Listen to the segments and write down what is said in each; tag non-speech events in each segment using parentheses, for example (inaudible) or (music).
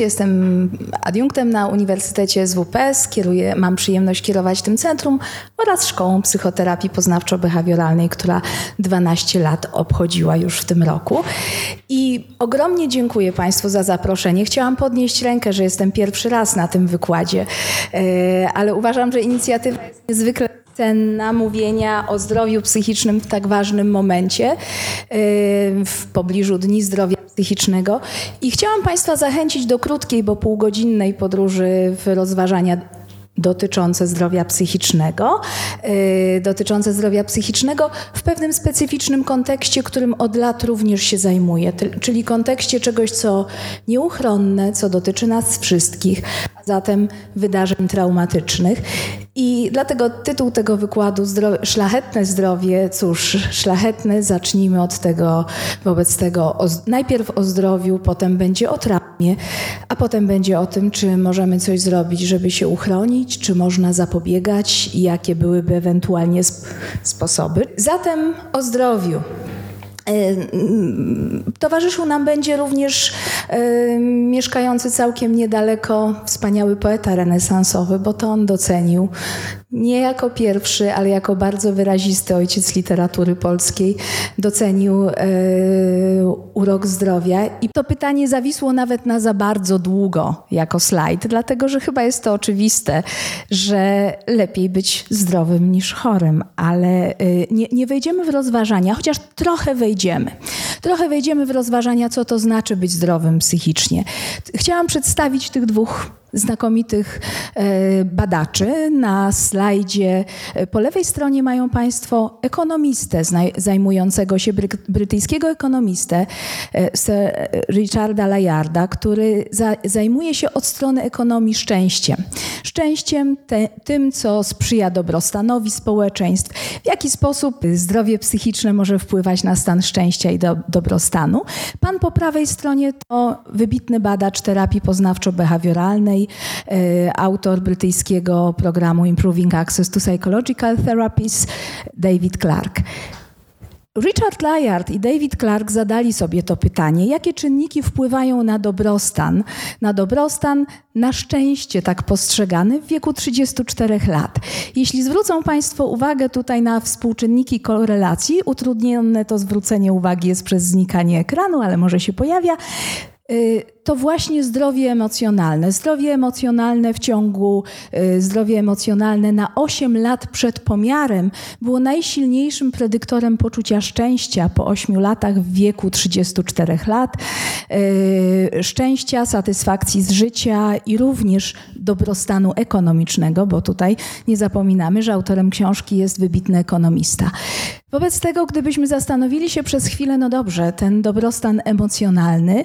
Jestem adiunktem na Uniwersytecie SWPS, kieruję, mam przyjemność kierować tym centrum oraz szkołą psychoterapii poznawczo-behawioralnej, która 12 lat obchodziła już w tym roku. I ogromnie dziękuję Państwu za zaproszenie. Chciałam podnieść rękę, że jestem pierwszy raz na tym wykładzie, e, ale uważam, że inicjatywa jest niezwykle cenna mówienia o zdrowiu psychicznym w tak ważnym momencie e, w pobliżu Dni Zdrowia Psychicznego. I chciałam Państwa zachęcić do krótkiej, bo półgodzinnej podróży w rozważania dotyczące zdrowia psychicznego, yy, dotyczące zdrowia psychicznego w pewnym specyficznym kontekście, którym od lat również się zajmuję, czyli kontekście czegoś, co nieuchronne, co dotyczy nas wszystkich, a zatem wydarzeń traumatycznych. I dlatego tytuł tego wykładu Szlachetne zdrowie, cóż, szlachetne, zacznijmy od tego, wobec tego o, najpierw o zdrowiu, potem będzie o traumie, a potem będzie o tym, czy możemy coś zrobić, żeby się uchronić, czy można zapobiegać jakie byłyby ewentualnie sp sposoby. Zatem o zdrowiu. E, towarzyszył nam będzie również e, mieszkający całkiem niedaleko wspaniały poeta renesansowy, bo to on docenił nie jako pierwszy, ale jako bardzo wyrazisty ojciec literatury polskiej docenił e, urok zdrowia. I to pytanie zawisło nawet na za bardzo długo jako slajd, dlatego że chyba jest to oczywiste, że lepiej być zdrowym niż chorym, ale nie, nie wejdziemy w rozważania, chociaż trochę wejdziemy. Trochę wejdziemy w rozważania, co to znaczy być zdrowym psychicznie. Chciałam przedstawić tych dwóch znakomitych e, badaczy. Na slajdzie e, po lewej stronie mają Państwo ekonomistę zajmującego się, brytyjskiego ekonomistę e, Sir Richarda Layarda, który zajmuje się od strony ekonomii szczęściem. Szczęściem te, tym, co sprzyja dobrostanowi społeczeństw, w jaki sposób zdrowie psychiczne może wpływać na stan szczęścia i do, dobrostanu. Pan po prawej stronie to wybitny badacz terapii poznawczo-behawioralnej, E, autor brytyjskiego programu Improving Access to Psychological Therapies, David Clark. Richard Layard i David Clark zadali sobie to pytanie, jakie czynniki wpływają na dobrostan, na dobrostan, na szczęście tak postrzegany w wieku 34 lat. Jeśli zwrócą Państwo uwagę tutaj na współczynniki korelacji, utrudnione to zwrócenie uwagi jest przez znikanie ekranu, ale może się pojawia, y, to właśnie zdrowie emocjonalne. Zdrowie emocjonalne w ciągu, y, zdrowie emocjonalne na 8 lat przed pomiarem było najsilniejszym predyktorem poczucia szczęścia po 8 latach w wieku 34 lat. Y, szczęścia, satysfakcji z życia i również dobrostanu ekonomicznego, bo tutaj nie zapominamy, że autorem książki jest wybitny ekonomista. Wobec tego, gdybyśmy zastanowili się przez chwilę, no dobrze, ten dobrostan emocjonalny,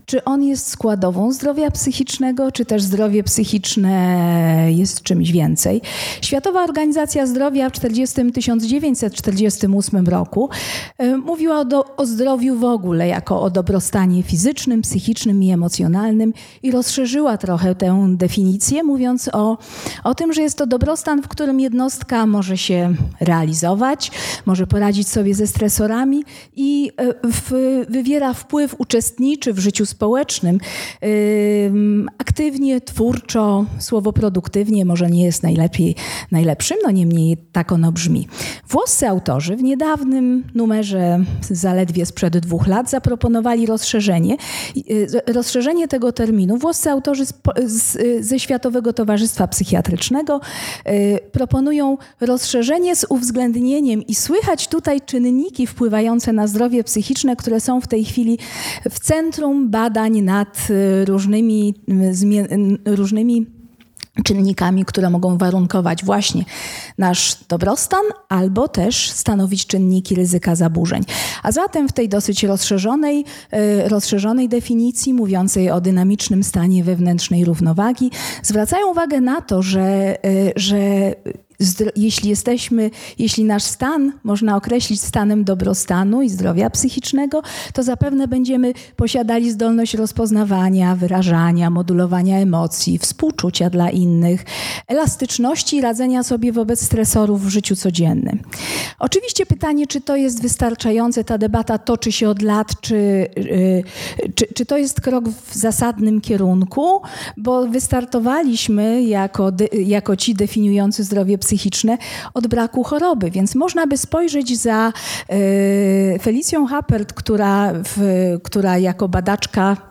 czy on jest składową zdrowia psychicznego, czy też zdrowie psychiczne jest czymś więcej. Światowa Organizacja Zdrowia w 40, 1948 roku e, mówiła o, do, o zdrowiu w ogóle, jako o dobrostanie fizycznym, psychicznym i emocjonalnym i rozszerzyła trochę tę definicję, mówiąc o, o tym, że jest to dobrostan, w którym jednostka może się realizować, może poradzić sobie ze stresorami i e, w, wywiera wpływ, uczestniczy w życiu społecznym, aktywnie, twórczo, słowo produktywnie może nie jest najlepiej, najlepszym, no niemniej tak ono brzmi. Włoscy autorzy w niedawnym numerze, zaledwie sprzed dwóch lat, zaproponowali rozszerzenie, y, rozszerzenie tego terminu. Włoscy autorzy z, z, ze Światowego Towarzystwa Psychiatrycznego y, proponują rozszerzenie z uwzględnieniem i słychać tutaj czynniki wpływające na zdrowie psychiczne, które są w tej chwili w centrum badań badań nad y, różnymi, y, różnymi czynnikami, które mogą warunkować właśnie nasz dobrostan albo też stanowić czynniki ryzyka zaburzeń. A zatem w tej dosyć rozszerzonej, y, rozszerzonej definicji mówiącej o dynamicznym stanie wewnętrznej równowagi zwracają uwagę na to, że, że jeśli jesteśmy, jeśli nasz stan można określić stanem dobrostanu i zdrowia psychicznego, to zapewne będziemy posiadali zdolność rozpoznawania, wyrażania, modulowania emocji, współczucia dla innych, elastyczności i radzenia sobie wobec stresorów w życiu codziennym. Oczywiście pytanie, czy to jest wystarczające, ta debata toczy się od lat, czy, y, czy, czy to jest krok w zasadnym kierunku, bo wystartowaliśmy jako, jako ci definiujący zdrowie psychiczne od braku choroby, więc można by spojrzeć za y, Felicją Happert, która, w, która jako badaczka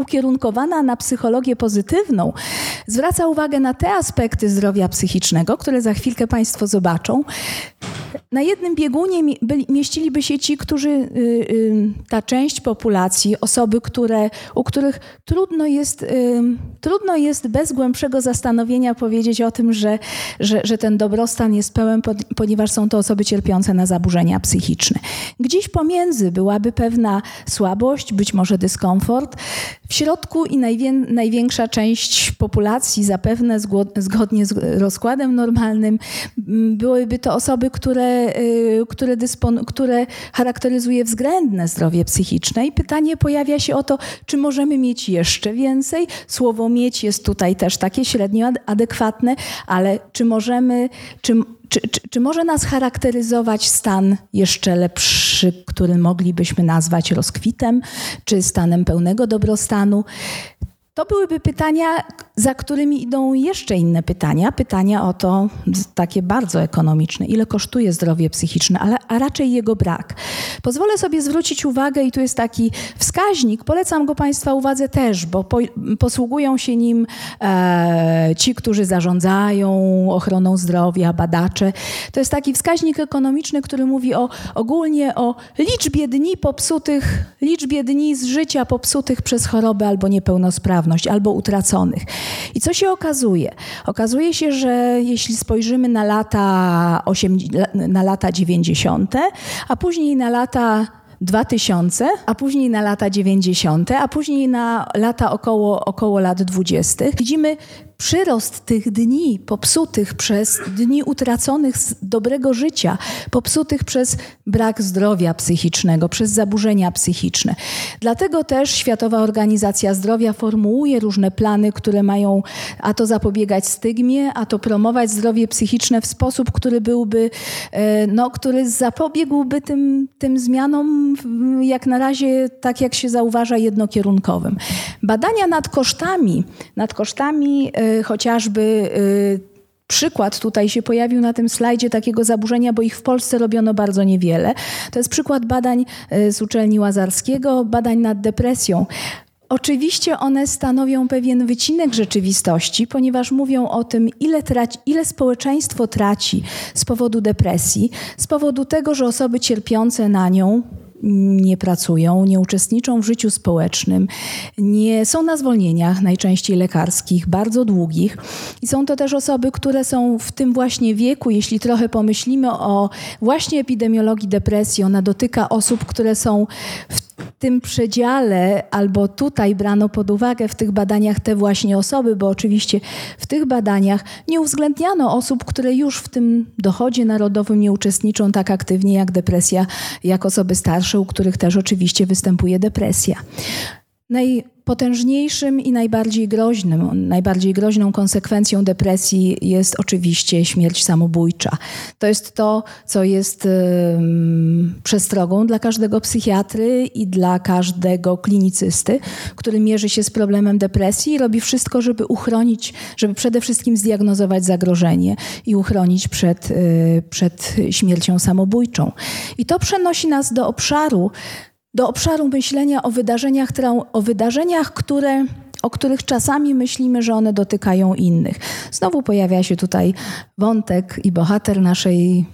ukierunkowana na psychologię pozytywną, zwraca uwagę na te aspekty zdrowia psychicznego, które za chwilkę Państwo zobaczą. Na jednym biegunie mieściliby się ci, którzy, y, y, ta część populacji, osoby, które, u których trudno jest, trudno jest bez głębszego zastanowienia powiedzieć o tym, że, że, że ten dobrostan jest pełen, ponieważ są to osoby cierpiące na zaburzenia psychiczne. Gdzieś pomiędzy byłaby pewna słabość, być może dyskomfort, w środku i najwię największa część populacji, zapewne zgodnie z rozkładem normalnym, byłyby to osoby, które, y, które, które charakteryzuje względne zdrowie psychiczne. I pytanie pojawia się o to, czy możemy mieć jeszcze więcej. Słowo mieć jest tutaj też takie średnio adekwatne, ale czy możemy, czy, czy, czy, czy, może nas charakteryzować stan jeszcze lepszy, który moglibyśmy nazwać rozkwitem, czy stanem pełnego dobrostanu? To byłyby pytania, za którymi idą jeszcze inne pytania. Pytania o to takie bardzo ekonomiczne. Ile kosztuje zdrowie psychiczne, ale, a raczej jego brak. Pozwolę sobie zwrócić uwagę, i tu jest taki wskaźnik, polecam go Państwa uwadze też, bo po, posługują się nim e, ci, którzy zarządzają ochroną zdrowia, badacze. To jest taki wskaźnik ekonomiczny, który mówi o, ogólnie o liczbie dni popsutych, liczbie dni z życia popsutych przez chorobę albo niepełnosprawność albo utraconych. I co się okazuje? Okazuje się, że jeśli spojrzymy na lata, 8, na lata 90., a później na lata 2000, a później na lata 90., a później na lata około, około lat 20. Widzimy przyrost tych dni popsutych przez dni utraconych z dobrego życia, popsutych przez brak zdrowia psychicznego, przez zaburzenia psychiczne. Dlatego też Światowa Organizacja Zdrowia formułuje różne plany, które mają a to zapobiegać stygmie, a to promować zdrowie psychiczne w sposób, który byłby, e, no, który zapobiegłby tym, tym zmianom, jak na razie, tak jak się zauważa, jednokierunkowym. Badania nad kosztami, nad kosztami e, chociażby y, przykład tutaj się pojawił na tym slajdzie takiego zaburzenia, bo ich w Polsce robiono bardzo niewiele. To jest przykład badań y, z uczelni Łazarskiego, badań nad depresją. Oczywiście one stanowią pewien wycinek rzeczywistości, ponieważ mówią o tym, ile, traci, ile społeczeństwo traci z powodu depresji, z powodu tego, że osoby cierpiące na nią nie pracują, nie uczestniczą w życiu społecznym, nie są na zwolnieniach, najczęściej lekarskich, bardzo długich. I są to też osoby, które są w tym właśnie wieku, jeśli trochę pomyślimy o właśnie epidemiologii depresji, ona dotyka osób, które są w tym przedziale, albo tutaj brano pod uwagę w tych badaniach te właśnie osoby, bo oczywiście w tych badaniach nie uwzględniano osób, które już w tym dochodzie narodowym nie uczestniczą tak aktywnie jak depresja, jak osoby starsze, u których też oczywiście występuje depresja. Najpotężniejszym i najbardziej groźnym, najbardziej groźną konsekwencją depresji jest oczywiście śmierć samobójcza. To jest to, co jest um, przestrogą dla każdego psychiatry i dla każdego klinicysty, który mierzy się z problemem depresji i robi wszystko, żeby uchronić, żeby przede wszystkim zdiagnozować zagrożenie i uchronić przed, y, przed śmiercią samobójczą. I to przenosi nas do obszaru, do obszaru myślenia o wydarzeniach, o wydarzeniach które, o których czasami myślimy, że one dotykają innych. Znowu pojawia się tutaj wątek i bohater naszej,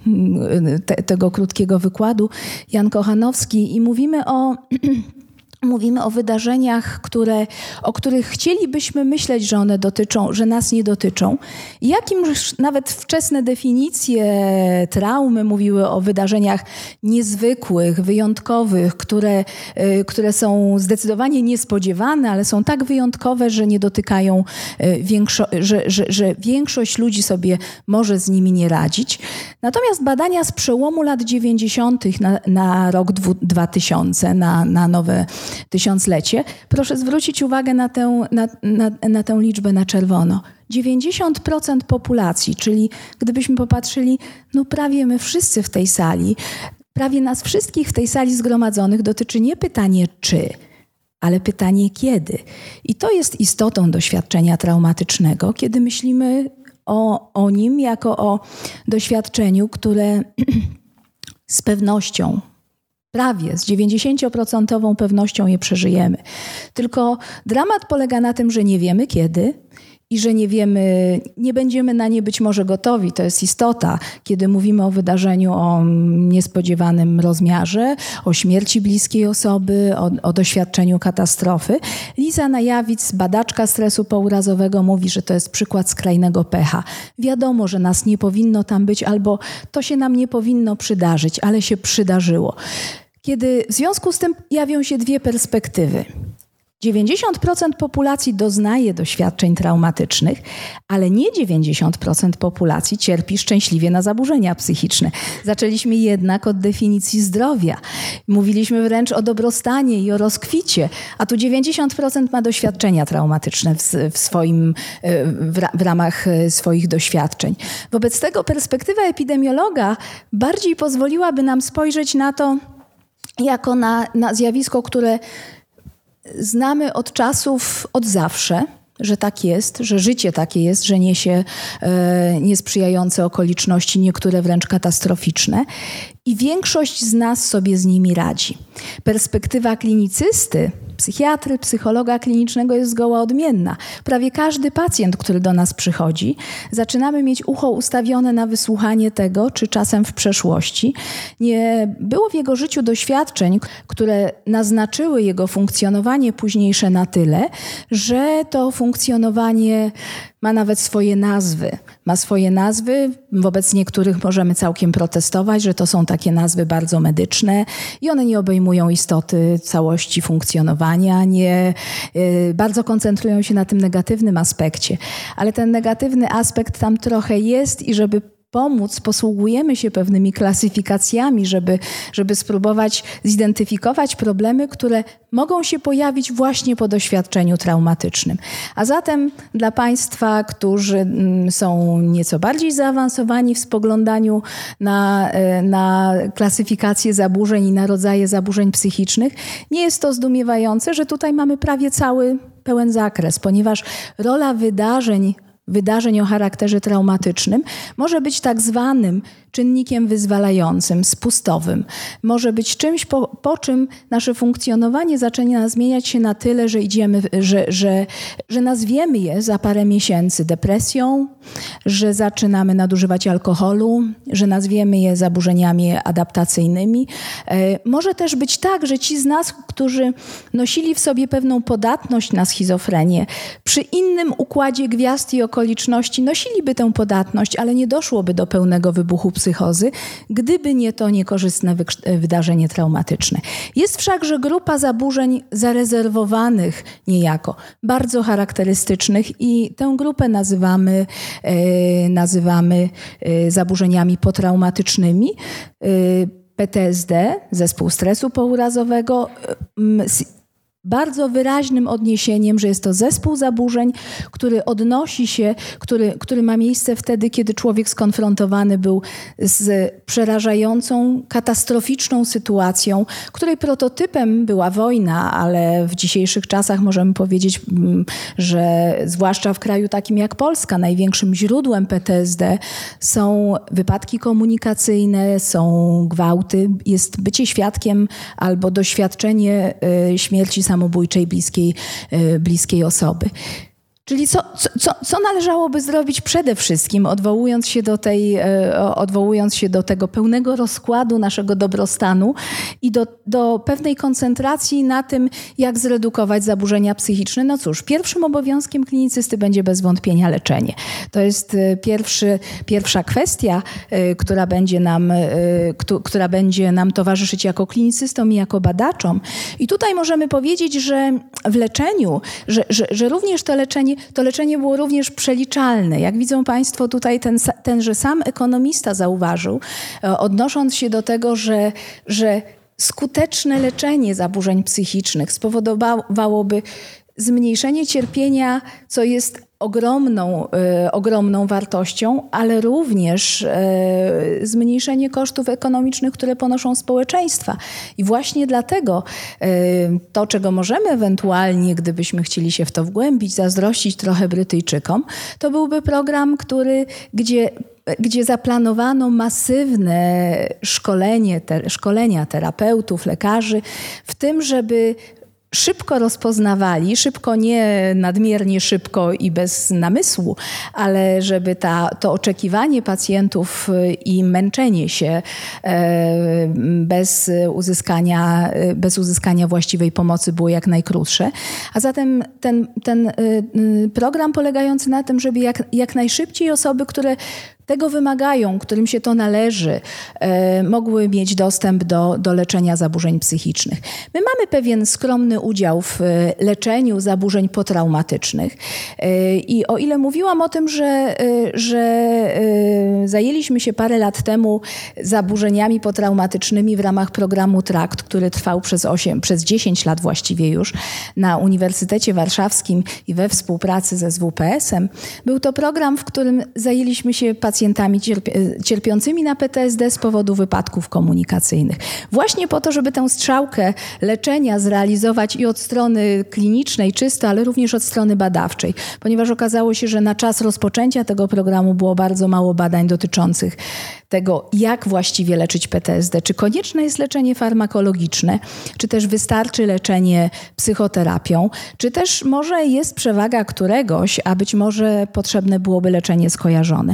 te, tego krótkiego wykładu, Jan Kochanowski, i mówimy o (clears throat) Mówimy o wydarzeniach, które, o których chcielibyśmy myśleć, że one dotyczą, że nas nie dotyczą. Jakimś nawet wczesne definicje traumy mówiły o wydarzeniach niezwykłych, wyjątkowych, które, y, które są zdecydowanie niespodziewane, ale są tak wyjątkowe, że nie dotykają y, większo że, że, że większość ludzi sobie może z nimi nie radzić. Natomiast badania z przełomu lat 90. na, na rok 2000, na, na nowe tysiąclecie, proszę zwrócić uwagę na tę, na, na, na tę liczbę na czerwono. 90% populacji, czyli gdybyśmy popatrzyli, no prawie my wszyscy w tej sali, prawie nas wszystkich w tej sali zgromadzonych dotyczy nie pytanie czy, ale pytanie kiedy. I to jest istotą doświadczenia traumatycznego, kiedy myślimy o, o nim jako o doświadczeniu, które (clears throat) z pewnością prawie z 90% pewnością je przeżyjemy. Tylko dramat polega na tym, że nie wiemy kiedy i że nie wiemy, nie będziemy na nie być może gotowi. To jest istota, kiedy mówimy o wydarzeniu o niespodziewanym rozmiarze, o śmierci bliskiej osoby, o, o doświadczeniu katastrofy. Liza Najawic, badaczka stresu pourazowego, mówi, że to jest przykład skrajnego pecha. Wiadomo, że nas nie powinno tam być, albo to się nam nie powinno przydarzyć, ale się przydarzyło. Kiedy w związku z tym jawią się dwie perspektywy. 90% populacji doznaje doświadczeń traumatycznych, ale nie 90% populacji cierpi szczęśliwie na zaburzenia psychiczne. Zaczęliśmy jednak od definicji zdrowia. Mówiliśmy wręcz o dobrostanie i o rozkwicie, a tu 90% ma doświadczenia traumatyczne w, w swoim, e, w, w ramach e, swoich doświadczeń. Wobec tego perspektywa epidemiologa bardziej pozwoliłaby nam spojrzeć na to jako na, na zjawisko, które znamy od czasów, od zawsze, że tak jest, że życie takie jest, że niesie e, niesprzyjające okoliczności, niektóre wręcz katastroficzne. I większość z nas sobie z nimi radzi. Perspektywa klinicysty psychiatry, psychologa klinicznego jest zgoła odmienna. Prawie każdy pacjent, który do nas przychodzi, zaczynamy mieć ucho ustawione na wysłuchanie tego, czy czasem w przeszłości nie było w jego życiu doświadczeń, które naznaczyły jego funkcjonowanie późniejsze na tyle, że to funkcjonowanie ma nawet swoje nazwy. Ma swoje nazwy, wobec niektórych możemy całkiem protestować, że to są takie nazwy bardzo medyczne i one nie obejmują istoty całości funkcjonowania, nie, yy, bardzo koncentrują się na tym negatywnym aspekcie. Ale ten negatywny aspekt tam trochę jest i żeby pomóc, posługujemy się pewnymi klasyfikacjami, żeby, żeby spróbować zidentyfikować problemy, które mogą się pojawić właśnie po doświadczeniu traumatycznym. A zatem dla Państwa, którzy mm, są nieco bardziej zaawansowani w spoglądaniu na, e, na klasyfikację zaburzeń i na rodzaje zaburzeń psychicznych, nie jest to zdumiewające, że tutaj mamy prawie cały pełen zakres, ponieważ rola wydarzeń wydarzeń o charakterze traumatycznym może być tak zwanym czynnikiem wyzwalającym, spustowym. Może być czymś, po, po, czym nasze funkcjonowanie zaczyna zmieniać się na tyle, że idziemy, że, że, że nazwiemy je za parę miesięcy depresją, że zaczynamy nadużywać alkoholu, że nazwiemy je zaburzeniami adaptacyjnymi. E, może też być tak, że ci z nas, którzy nosili w sobie pewną podatność na schizofrenię, przy innym układzie gwiazd i okoliczności nosiliby tę podatność, ale nie doszłoby do pełnego wybuchu psychozy, gdyby nie to niekorzystne wydarzenie traumatyczne. Jest wszakże grupa zaburzeń zarezerwowanych niejako, bardzo charakterystycznych i tę grupę nazywamy, e, nazywamy e, zaburzeniami potraumatycznymi. E, PTSD, zespół stresu pourazowego, bardzo wyraźnym odniesieniem, że jest to zespół zaburzeń, który odnosi się, który, który ma miejsce wtedy, kiedy człowiek skonfrontowany był z przerażającą, katastroficzną sytuacją, której prototypem była wojna, ale w dzisiejszych czasach możemy powiedzieć, mm, że zwłaszcza w kraju takim jak Polska, największym źródłem PTSD są wypadki komunikacyjne, są gwałty, jest bycie świadkiem albo doświadczenie y, śmierci samobójczej samobójczej bliskiej, e, bliskiej osoby. Czyli co, co, co należałoby zrobić przede wszystkim, odwołując się, do tej, e, odwołując się do tego pełnego rozkładu naszego dobrostanu i do, do pewnej koncentracji na tym, jak zredukować zaburzenia psychiczne? No cóż, pierwszym obowiązkiem klinicysty będzie bez wątpienia leczenie. To jest e, pierwszy, pierwsza kwestia, e, która będzie, nam, która będzie nam towarzyszyć jako klinicystom i jako badaczom. I tutaj możemy powiedzieć, że w leczeniu, że, że, że również to leczenie to leczenie było również przeliczalne. Jak widzą Państwo, tutaj ten, tenże sam ekonomista zauważył, e, odnosząc się do tego, że, że skuteczne leczenie zaburzeń psychicznych spowodowałoby zmniejszenie cierpienia, co jest ogromną, y, ogromną wartością, ale również y, zmniejszenie kosztów ekonomicznych, które ponoszą społeczeństwa. I właśnie dlatego y, to, czego możemy ewentualnie, gdybyśmy chcieli się w to wgłębić, zazdrościć trochę Brytyjczykom, to byłby program, który, gdzie gdzie zaplanowano masywne szkolenie, te, szkolenia terapeutów, lekarzy, w tym, żeby szybko rozpoznawali, szybko nie nadmiernie szybko i bez namysłu, ale żeby ta, to oczekiwanie pacjentów i męczenie się e, bez uzyskania, bez uzyskania właściwej pomocy było jak najkrótsze. A zatem ten, ten e, program polegający na tym, żeby jak, jak najszybciej osoby, które tego wymagają, którym się to należy, e, mogły mieć dostęp do, do leczenia zaburzeń psychicznych. My mamy pewien skromny udział w e, leczeniu zaburzeń potraumatycznych. E, I o ile mówiłam o tym, że, że zajęliśmy się parę lat temu zaburzeniami potraumatycznymi w ramach programu TRAKT, który trwał przez 8, przez 10 lat właściwie już na Uniwersytecie Warszawskim i we współpracy ze SWPS-em, był to program, w którym zajęliśmy się pacjentami pacjentami cierpiącymi na PTSD z powodu wypadków komunikacyjnych. Właśnie po to, żeby tę strzałkę leczenia zrealizować i od strony klinicznej czysto, ale również od strony badawczej, ponieważ okazało się, że na czas rozpoczęcia tego programu było bardzo mało badań dotyczących tego, jak właściwie leczyć PTSD. Czy konieczne jest leczenie farmakologiczne, czy też wystarczy leczenie psychoterapią, czy też może jest przewaga któregoś, a być może potrzebne byłoby leczenie skojarzone.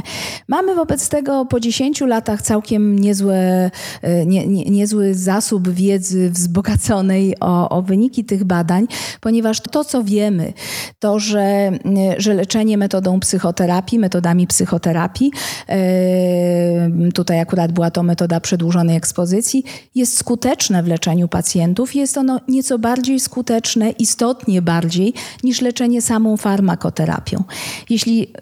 Mamy wobec tego po 10 latach całkiem niezłe, e, nie, nie, niezły zasób wiedzy wzbogaconej o, o wyniki tych badań, ponieważ to, co wiemy, to, że, że leczenie metodą psychoterapii, metodami psychoterapii, yy, tutaj akurat była to metoda przedłużonej ekspozycji, jest skuteczne w leczeniu pacjentów. Jest ono nieco bardziej skuteczne, istotnie bardziej niż leczenie samą farmakoterapią. Jeśli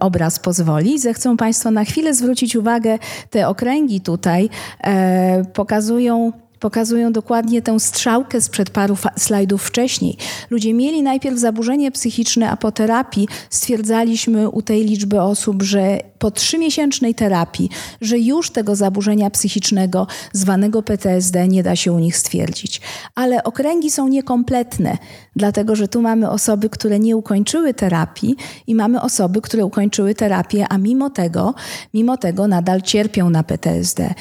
obraz pozwoli, zechcą Państwo na chwilę zwrócić uwagę, te okręgi tutaj e, pokazują pokazują dokładnie tę strzałkę sprzed paru slajdów wcześniej. Ludzie mieli najpierw zaburzenie psychiczne, a po terapii stwierdzaliśmy u tej liczby osób, że po trzymiesięcznej terapii, że już tego zaburzenia psychicznego zwanego PTSD nie da się u nich stwierdzić. Ale okręgi są niekompletne, dlatego że tu mamy osoby, które nie ukończyły terapii i mamy osoby, które ukończyły terapię, a mimo tego, mimo tego nadal cierpią na PTSD.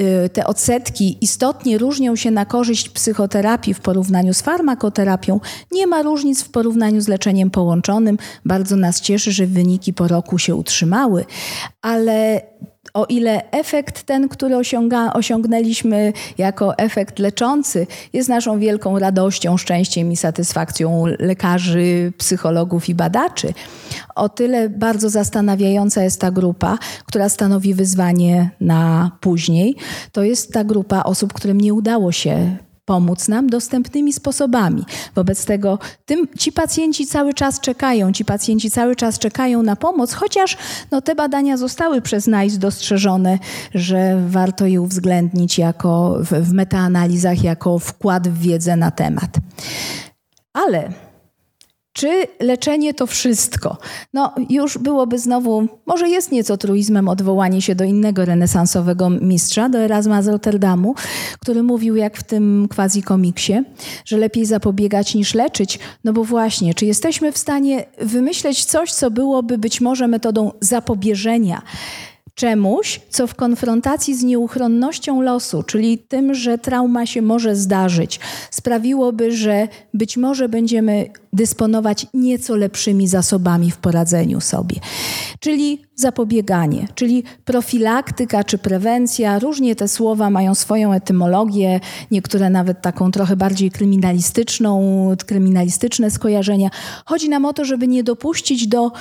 Y, te odsetki istotnie różnią się na korzyść psychoterapii w porównaniu z farmakoterapią. Nie ma różnic w porównaniu z leczeniem połączonym. Bardzo nas cieszy, że wyniki po roku się utrzymały, ale o ile efekt ten, który osiąga, osiągnęliśmy jako efekt leczący, jest naszą wielką radością, szczęściem i satysfakcją lekarzy, psychologów i badaczy, o tyle bardzo zastanawiająca jest ta grupa, która stanowi wyzwanie na później. To jest ta grupa osób, którym nie udało się pomóc nam dostępnymi sposobami. Wobec tego tym, ci pacjenci cały czas czekają, ci pacjenci cały czas czekają na pomoc, chociaż no, te badania zostały przez NICE dostrzeżone, że warto je uwzględnić jako w, w metaanalizach jako wkład w wiedzę na temat. Ale czy leczenie to wszystko? No, już byłoby znowu, może jest nieco truizmem odwołanie się do innego renesansowego mistrza, do Erasma z Rotterdamu, który mówił, jak w tym quasi-komiksie, że lepiej zapobiegać niż leczyć. No bo właśnie, czy jesteśmy w stanie wymyśleć coś, co byłoby być może metodą zapobieżenia? Czemuś, co w konfrontacji z nieuchronnością losu, czyli tym, że trauma się może zdarzyć, sprawiłoby, że być może będziemy dysponować nieco lepszymi zasobami w poradzeniu sobie. Czyli zapobieganie, czyli profilaktyka czy prewencja. Różnie te słowa mają swoją etymologię, niektóre nawet taką trochę bardziej kryminalistyczną, kryminalistyczne skojarzenia. Chodzi nam o to, żeby nie dopuścić do,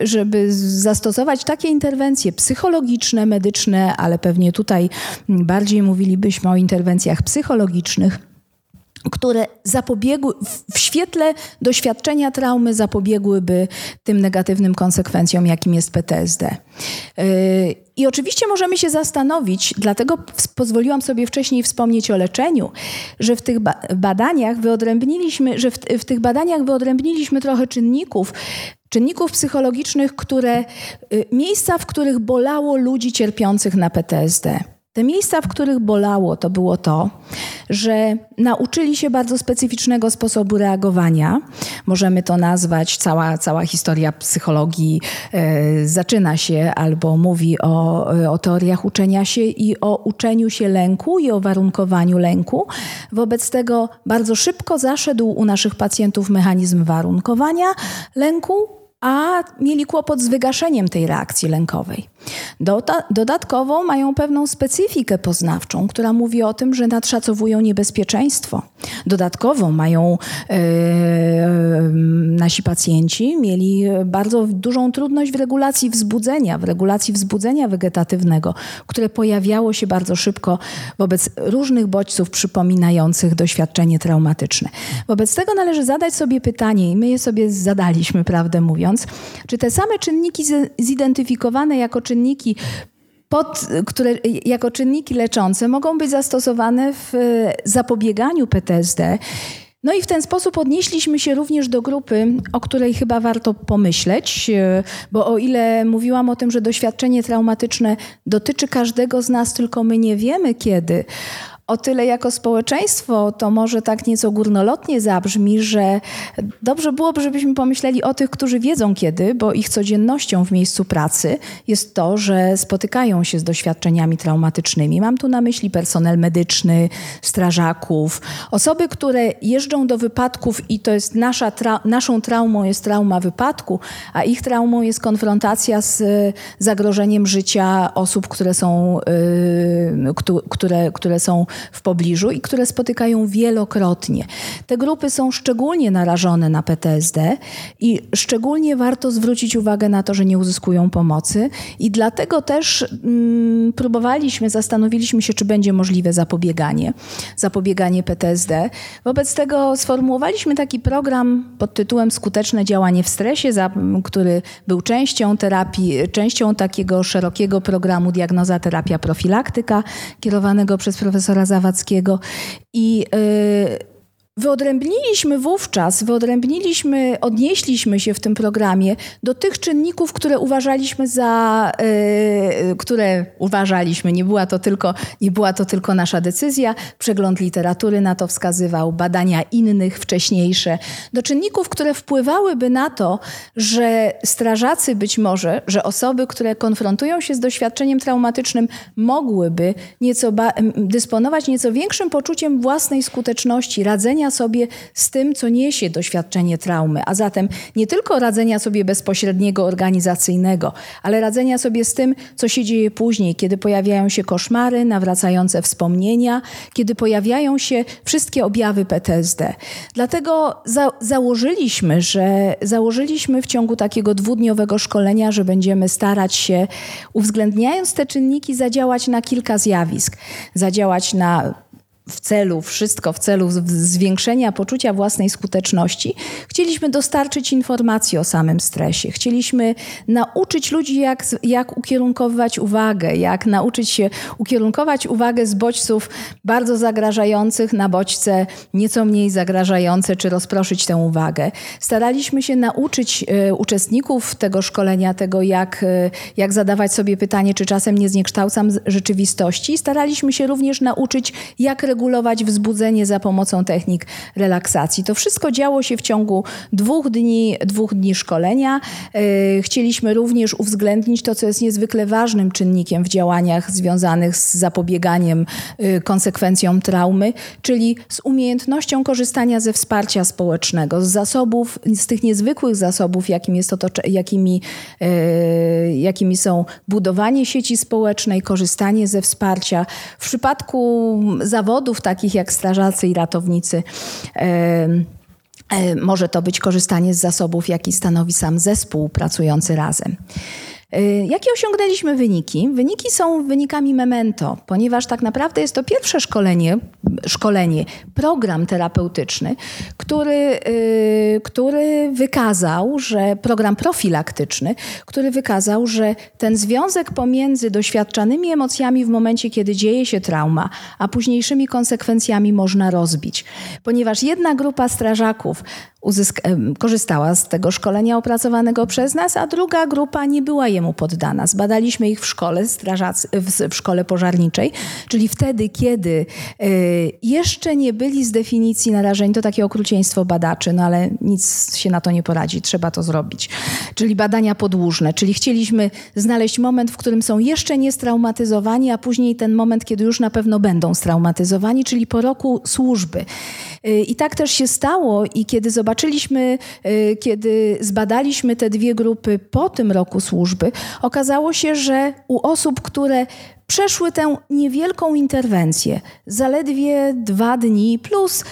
żeby zastosować takie interwencje psychologiczne, medyczne, ale pewnie tutaj bardziej mówilibyśmy o interwencjach psychologicznych które zapobiegły, w świetle doświadczenia traumy zapobiegłyby tym negatywnym konsekwencjom, jakim jest PTSD. Yy, I oczywiście możemy się zastanowić, dlatego pozwoliłam sobie wcześniej wspomnieć o leczeniu, że w tych badaniach wyodrębniliśmy, że w, w tych badaniach wyodrębniliśmy trochę czynników, czynników psychologicznych, które, yy, miejsca, w których bolało ludzi cierpiących na PTSD. Te miejsca, w których bolało, to było to, że nauczyli się bardzo specyficznego sposobu reagowania. Możemy to nazwać, cała, cała historia psychologii e, zaczyna się albo mówi o, o teoriach uczenia się i o uczeniu się lęku i o warunkowaniu lęku. Wobec tego bardzo szybko zaszedł u naszych pacjentów mechanizm warunkowania lęku, a mieli kłopot z wygaszeniem tej reakcji lękowej. Dodatkowo mają pewną specyfikę poznawczą, która mówi o tym, że nadszacowują niebezpieczeństwo. Dodatkowo mają yy, nasi pacjenci mieli bardzo dużą trudność w regulacji wzbudzenia, w regulacji wzbudzenia wegetatywnego, które pojawiało się bardzo szybko wobec różnych bodźców przypominających doświadczenie traumatyczne. Wobec tego należy zadać sobie pytanie, i my je sobie zadaliśmy, prawdę mówiąc, czy te same czynniki zidentyfikowane jako czynniki czynniki pod, które jako czynniki leczące mogą być zastosowane w e, zapobieganiu PTSD. No i w ten sposób odnieśliśmy się również do grupy, o której chyba warto pomyśleć, e, bo o ile mówiłam o tym, że doświadczenie traumatyczne dotyczy każdego z nas, tylko my nie wiemy kiedy, o tyle jako społeczeństwo to może tak nieco górnolotnie zabrzmi, że dobrze byłoby, żebyśmy pomyśleli o tych, którzy wiedzą kiedy, bo ich codziennością w miejscu pracy jest to, że spotykają się z doświadczeniami traumatycznymi. Mam tu na myśli personel medyczny, strażaków, osoby, które jeżdżą do wypadków i to jest nasza tra naszą traumą jest trauma wypadku, a ich traumą jest konfrontacja z zagrożeniem życia osób, które są, yy, które, które są w pobliżu i które spotykają wielokrotnie. Te grupy są szczególnie narażone na PTSD i szczególnie warto zwrócić uwagę na to, że nie uzyskują pomocy i dlatego też mm, próbowaliśmy, zastanowiliśmy się, czy będzie możliwe zapobieganie, zapobieganie PTSD. Wobec tego sformułowaliśmy taki program pod tytułem Skuteczne działanie w stresie, za, który był częścią terapii, częścią takiego szerokiego programu diagnoza, terapia, profilaktyka, kierowanego przez profesora Zawadzkiego. I yy, Wyodrębniliśmy wówczas, wyodrębniliśmy, odnieśliśmy się w tym programie do tych czynników, które uważaliśmy za, yy, które uważaliśmy, nie była, to tylko, nie była to tylko nasza decyzja, przegląd literatury na to wskazywał, badania innych, wcześniejsze, do czynników, które wpływałyby na to, że strażacy być może, że osoby, które konfrontują się z doświadczeniem traumatycznym, mogłyby nieco dysponować nieco większym poczuciem własnej skuteczności, radzenia radzenia sobie z tym, co niesie doświadczenie traumy, a zatem nie tylko radzenia sobie bezpośredniego, organizacyjnego, ale radzenia sobie z tym, co się dzieje później, kiedy pojawiają się koszmary, nawracające wspomnienia, kiedy pojawiają się wszystkie objawy PTSD. Dlatego za założyliśmy, że założyliśmy w ciągu takiego dwudniowego szkolenia, że będziemy starać się, uwzględniając te czynniki, zadziałać na kilka zjawisk. Zadziałać na w celu, wszystko w celu zwiększenia poczucia własnej skuteczności, chcieliśmy dostarczyć informacji o samym stresie. Chcieliśmy nauczyć ludzi, jak, jak ukierunkowywać uwagę, jak nauczyć się ukierunkować uwagę z bodźców bardzo zagrażających na bodźce nieco mniej zagrażające, czy rozproszyć tę uwagę. Staraliśmy się nauczyć y, uczestników tego szkolenia tego, jak, y, jak zadawać sobie pytanie, czy czasem nie zniekształcam rzeczywistości. Staraliśmy się również nauczyć, jak regulować wzbudzenie za pomocą technik relaksacji. To wszystko działo się w ciągu dwóch dni, dwóch dni szkolenia. E, chcieliśmy również uwzględnić to, co jest niezwykle ważnym czynnikiem w działaniach związanych z zapobieganiem e, konsekwencjom traumy, czyli z umiejętnością korzystania ze wsparcia społecznego, z zasobów, z tych niezwykłych zasobów, jakim jest to, jakimi, e, jakimi są budowanie sieci społecznej, korzystanie ze wsparcia. W przypadku zawodów takich jak strażacy i ratownicy, może to być korzystanie z zasobów, jaki stanowi sam zespół pracujący razem. Y, jakie osiągnęliśmy wyniki? Wyniki są wynikami memento, ponieważ tak naprawdę jest to pierwsze szkolenie, szkolenie program terapeutyczny, który, y, który wykazał, że program profilaktyczny, który wykazał, że ten związek pomiędzy doświadczanymi emocjami w momencie, kiedy dzieje się trauma, a późniejszymi konsekwencjami można rozbić. Ponieważ jedna grupa strażaków korzystała z tego szkolenia opracowanego przez nas, a druga grupa nie była jemu poddana. Zbadaliśmy ich w szkole, strażacy, w, w szkole pożarniczej, czyli wtedy, kiedy y, jeszcze nie byli z definicji narażeni, to takie okrucieństwo badaczy, no ale nic się na to nie poradzi, trzeba to zrobić. Czyli badania podłużne, czyli chcieliśmy znaleźć moment, w którym są jeszcze nie straumatyzowani, a później ten moment, kiedy już na pewno będą straumatyzowani, czyli po roku służby. Y, I tak też się stało. I kiedy zobaczyliśmy, y, kiedy zbadaliśmy te dwie grupy po tym roku służby, okazało się, że u osób, które przeszły tę niewielką interwencję, zaledwie dwa dni plus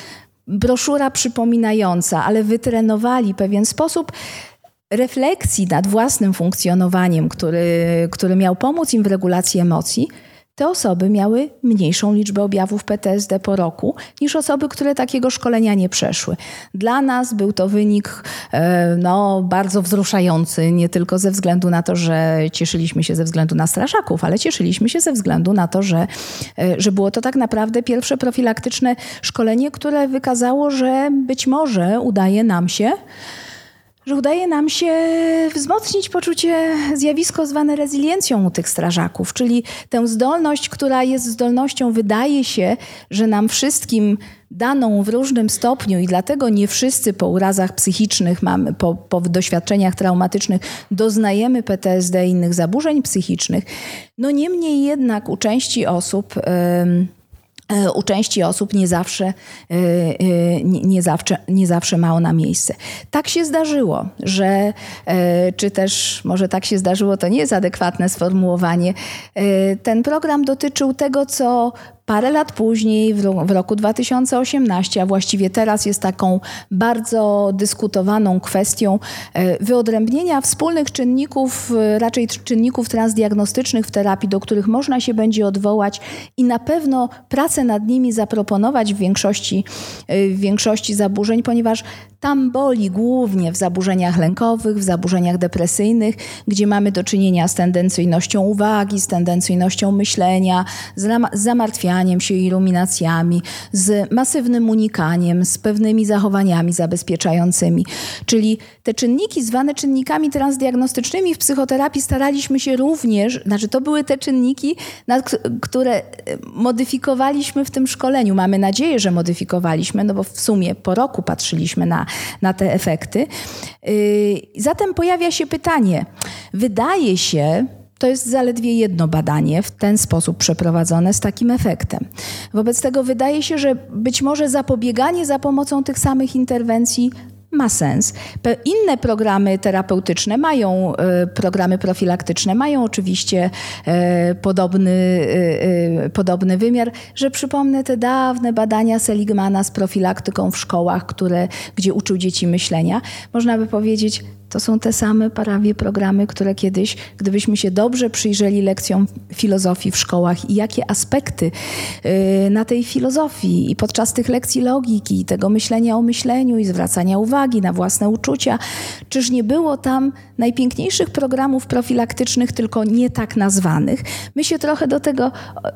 broszura przypominająca, ale wytrenowali pewien sposób, refleksji nad własnym funkcjonowaniem, który, który miał pomóc im w regulacji emocji, te osoby miały mniejszą liczbę objawów PTSD po roku niż osoby, które takiego szkolenia nie przeszły. Dla nas był to wynik e, no, bardzo wzruszający, nie tylko ze względu na to, że cieszyliśmy się ze względu na strażaków, ale cieszyliśmy się ze względu na to, że, e, że było to tak naprawdę pierwsze profilaktyczne szkolenie, które wykazało, że być może udaje nam się że udaje nam się wzmocnić poczucie, zjawisko zwane rezyliencją u tych strażaków, czyli tę zdolność, która jest zdolnością, wydaje się, że nam wszystkim daną w różnym stopniu i dlatego nie wszyscy po urazach psychicznych, mamy, po, po doświadczeniach traumatycznych doznajemy PTSD i innych zaburzeń psychicznych. No niemniej jednak u części osób... Yy, u części osób nie zawsze, e, e, nie, zawsze, nie zawsze miejsce. Tak się zdarzyło, że, czy też może tak się zdarzyło, to nie jest adekwatne sformułowanie. Ten program dotyczył tego, co Parę lat później, w roku 2018, a właściwie teraz jest taką bardzo dyskutowaną kwestią e, wyodrębnienia wspólnych czynników, e, raczej czynników transdiagnostycznych w terapii, do których można się będzie odwołać i na pewno pracę nad nimi zaproponować w większości, e, w większości zaburzeń, ponieważ tam boli głównie w zaburzeniach lękowych, w zaburzeniach depresyjnych, gdzie mamy do czynienia z tendencyjnością uwagi, z tendencyjnością myślenia, z zamartwianiem się iluminacjami, z masywnym unikaniem, z pewnymi zachowaniami zabezpieczającymi. Czyli te czynniki zwane czynnikami transdiagnostycznymi w psychoterapii staraliśmy się również, znaczy to były te czynniki, które modyfikowaliśmy w tym szkoleniu. Mamy nadzieję, że modyfikowaliśmy, no bo w sumie po roku patrzyliśmy na na te efekty. Y, zatem pojawia się pytanie. Wydaje się, to jest zaledwie jedno badanie w ten sposób przeprowadzone z takim efektem. Wobec tego wydaje się, że być może zapobieganie za pomocą tych samych interwencji ma sens. Inne programy terapeutyczne mają, e, programy profilaktyczne mają oczywiście e, podobny, e, podobny wymiar, że przypomnę te dawne badania Seligmana z profilaktyką w szkołach, które, gdzie uczył dzieci myślenia. Można by powiedzieć, to są te same prawie programy, które kiedyś, gdybyśmy się dobrze przyjrzeli lekcjom filozofii w szkołach i jakie aspekty y, na tej filozofii i podczas tych lekcji logiki, tego myślenia o myśleniu i zwracania uwagi na własne uczucia, czyż nie było tam najpiękniejszych programów profilaktycznych, tylko nie tak nazwanych? My się trochę do tego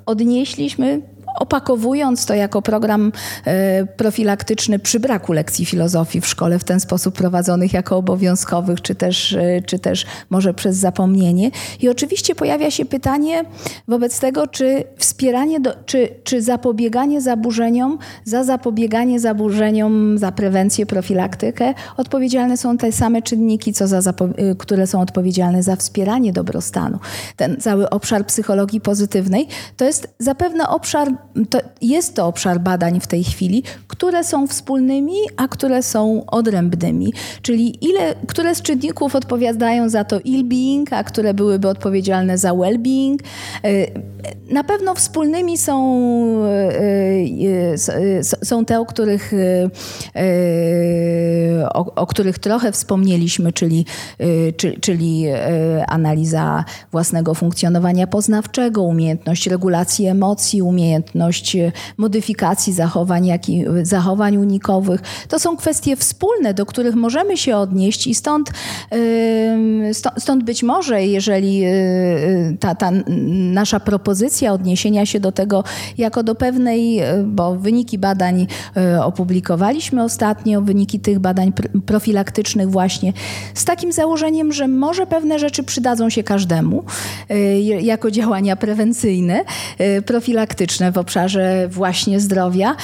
odnieśliśmy opakowując to jako program e, profilaktyczny przy braku lekcji filozofii w szkole, w ten sposób prowadzonych jako obowiązkowe czy też, czy też może przez zapomnienie. I oczywiście pojawia się pytanie wobec tego, czy wspieranie, do, czy, czy zapobieganie zaburzeniom, za zapobieganie zaburzeniom, za prewencję, profilaktykę odpowiedzialne są te same czynniki, co za które są odpowiedzialne za wspieranie dobrostanu. Ten cały obszar psychologii pozytywnej to jest zapewne obszar, to jest to obszar badań w tej chwili, które są wspólnymi, a które są odrębnymi. Czyli ile, które z czynników odpowiadają za to ill-being, a które byłyby odpowiedzialne za well-being. E, na pewno wspólnymi są, e, e, są te, o których, o, o których trochę wspomnieliśmy, czyli, czyli analiza własnego funkcjonowania poznawczego, umiejętność regulacji emocji, umiejętność modyfikacji zachowań, jak i zachowań unikowych. To są kwestie wspólne, do których możemy się odnieść i stąd, stąd być może, jeżeli y, y, ta, ta nasza propozycja odniesienia się do tego jako do pewnej, y, bo wyniki badań opublikowaliśmy ostatnio, wyniki tych badań profilaktycznych właśnie, z takim założeniem, że może pewne rzeczy przydadzą się każdemu jako działania prewencyjne, profilaktyczne w obszarze właśnie zdrowia.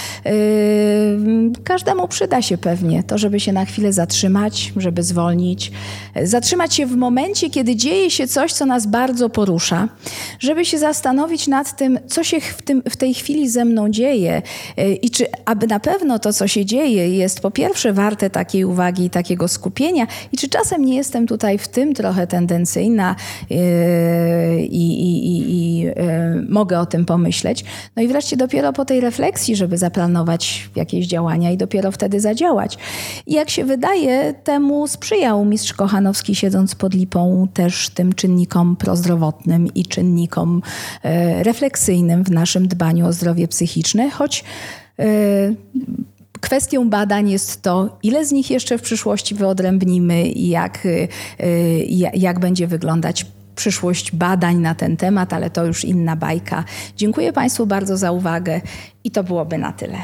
Każdemu przyda się pewnie to, żeby się na chwilę zatrzymać, żeby zwolnić, zatrzymać się w momencie, kiedy dzieje się coś, co nas bardzo porusza, żeby się zastanowić nad tym, co się w, tym, w tej chwili ze mną dzieje e, i czy aby na pewno to, co się dzieje, jest po pierwsze warte takiej uwagi i takiego skupienia i czy czasem nie jestem tutaj w tym trochę tendencyjna e, i, i, i, i e, mogę o tym pomyśleć. No i wreszcie dopiero po tej refleksji, żeby zaplanować jakieś działania i dopiero wtedy zadziałać. I jak się wydaje, temu mistrz Kochanowski siedząc pod lipą też tym czynnikom prozdrowotnym i czynnikom e, refleksyjnym w naszym dbaniu o zdrowie psychiczne, choć e, Kwestią badań jest to, ile z nich jeszcze w przyszłości wyodrębnimy i jak, e, jak będzie wyglądać przyszłość badań na ten temat, ale to już inna bajka. Dziękuję Państwu bardzo za uwagę i to byłoby na tyle.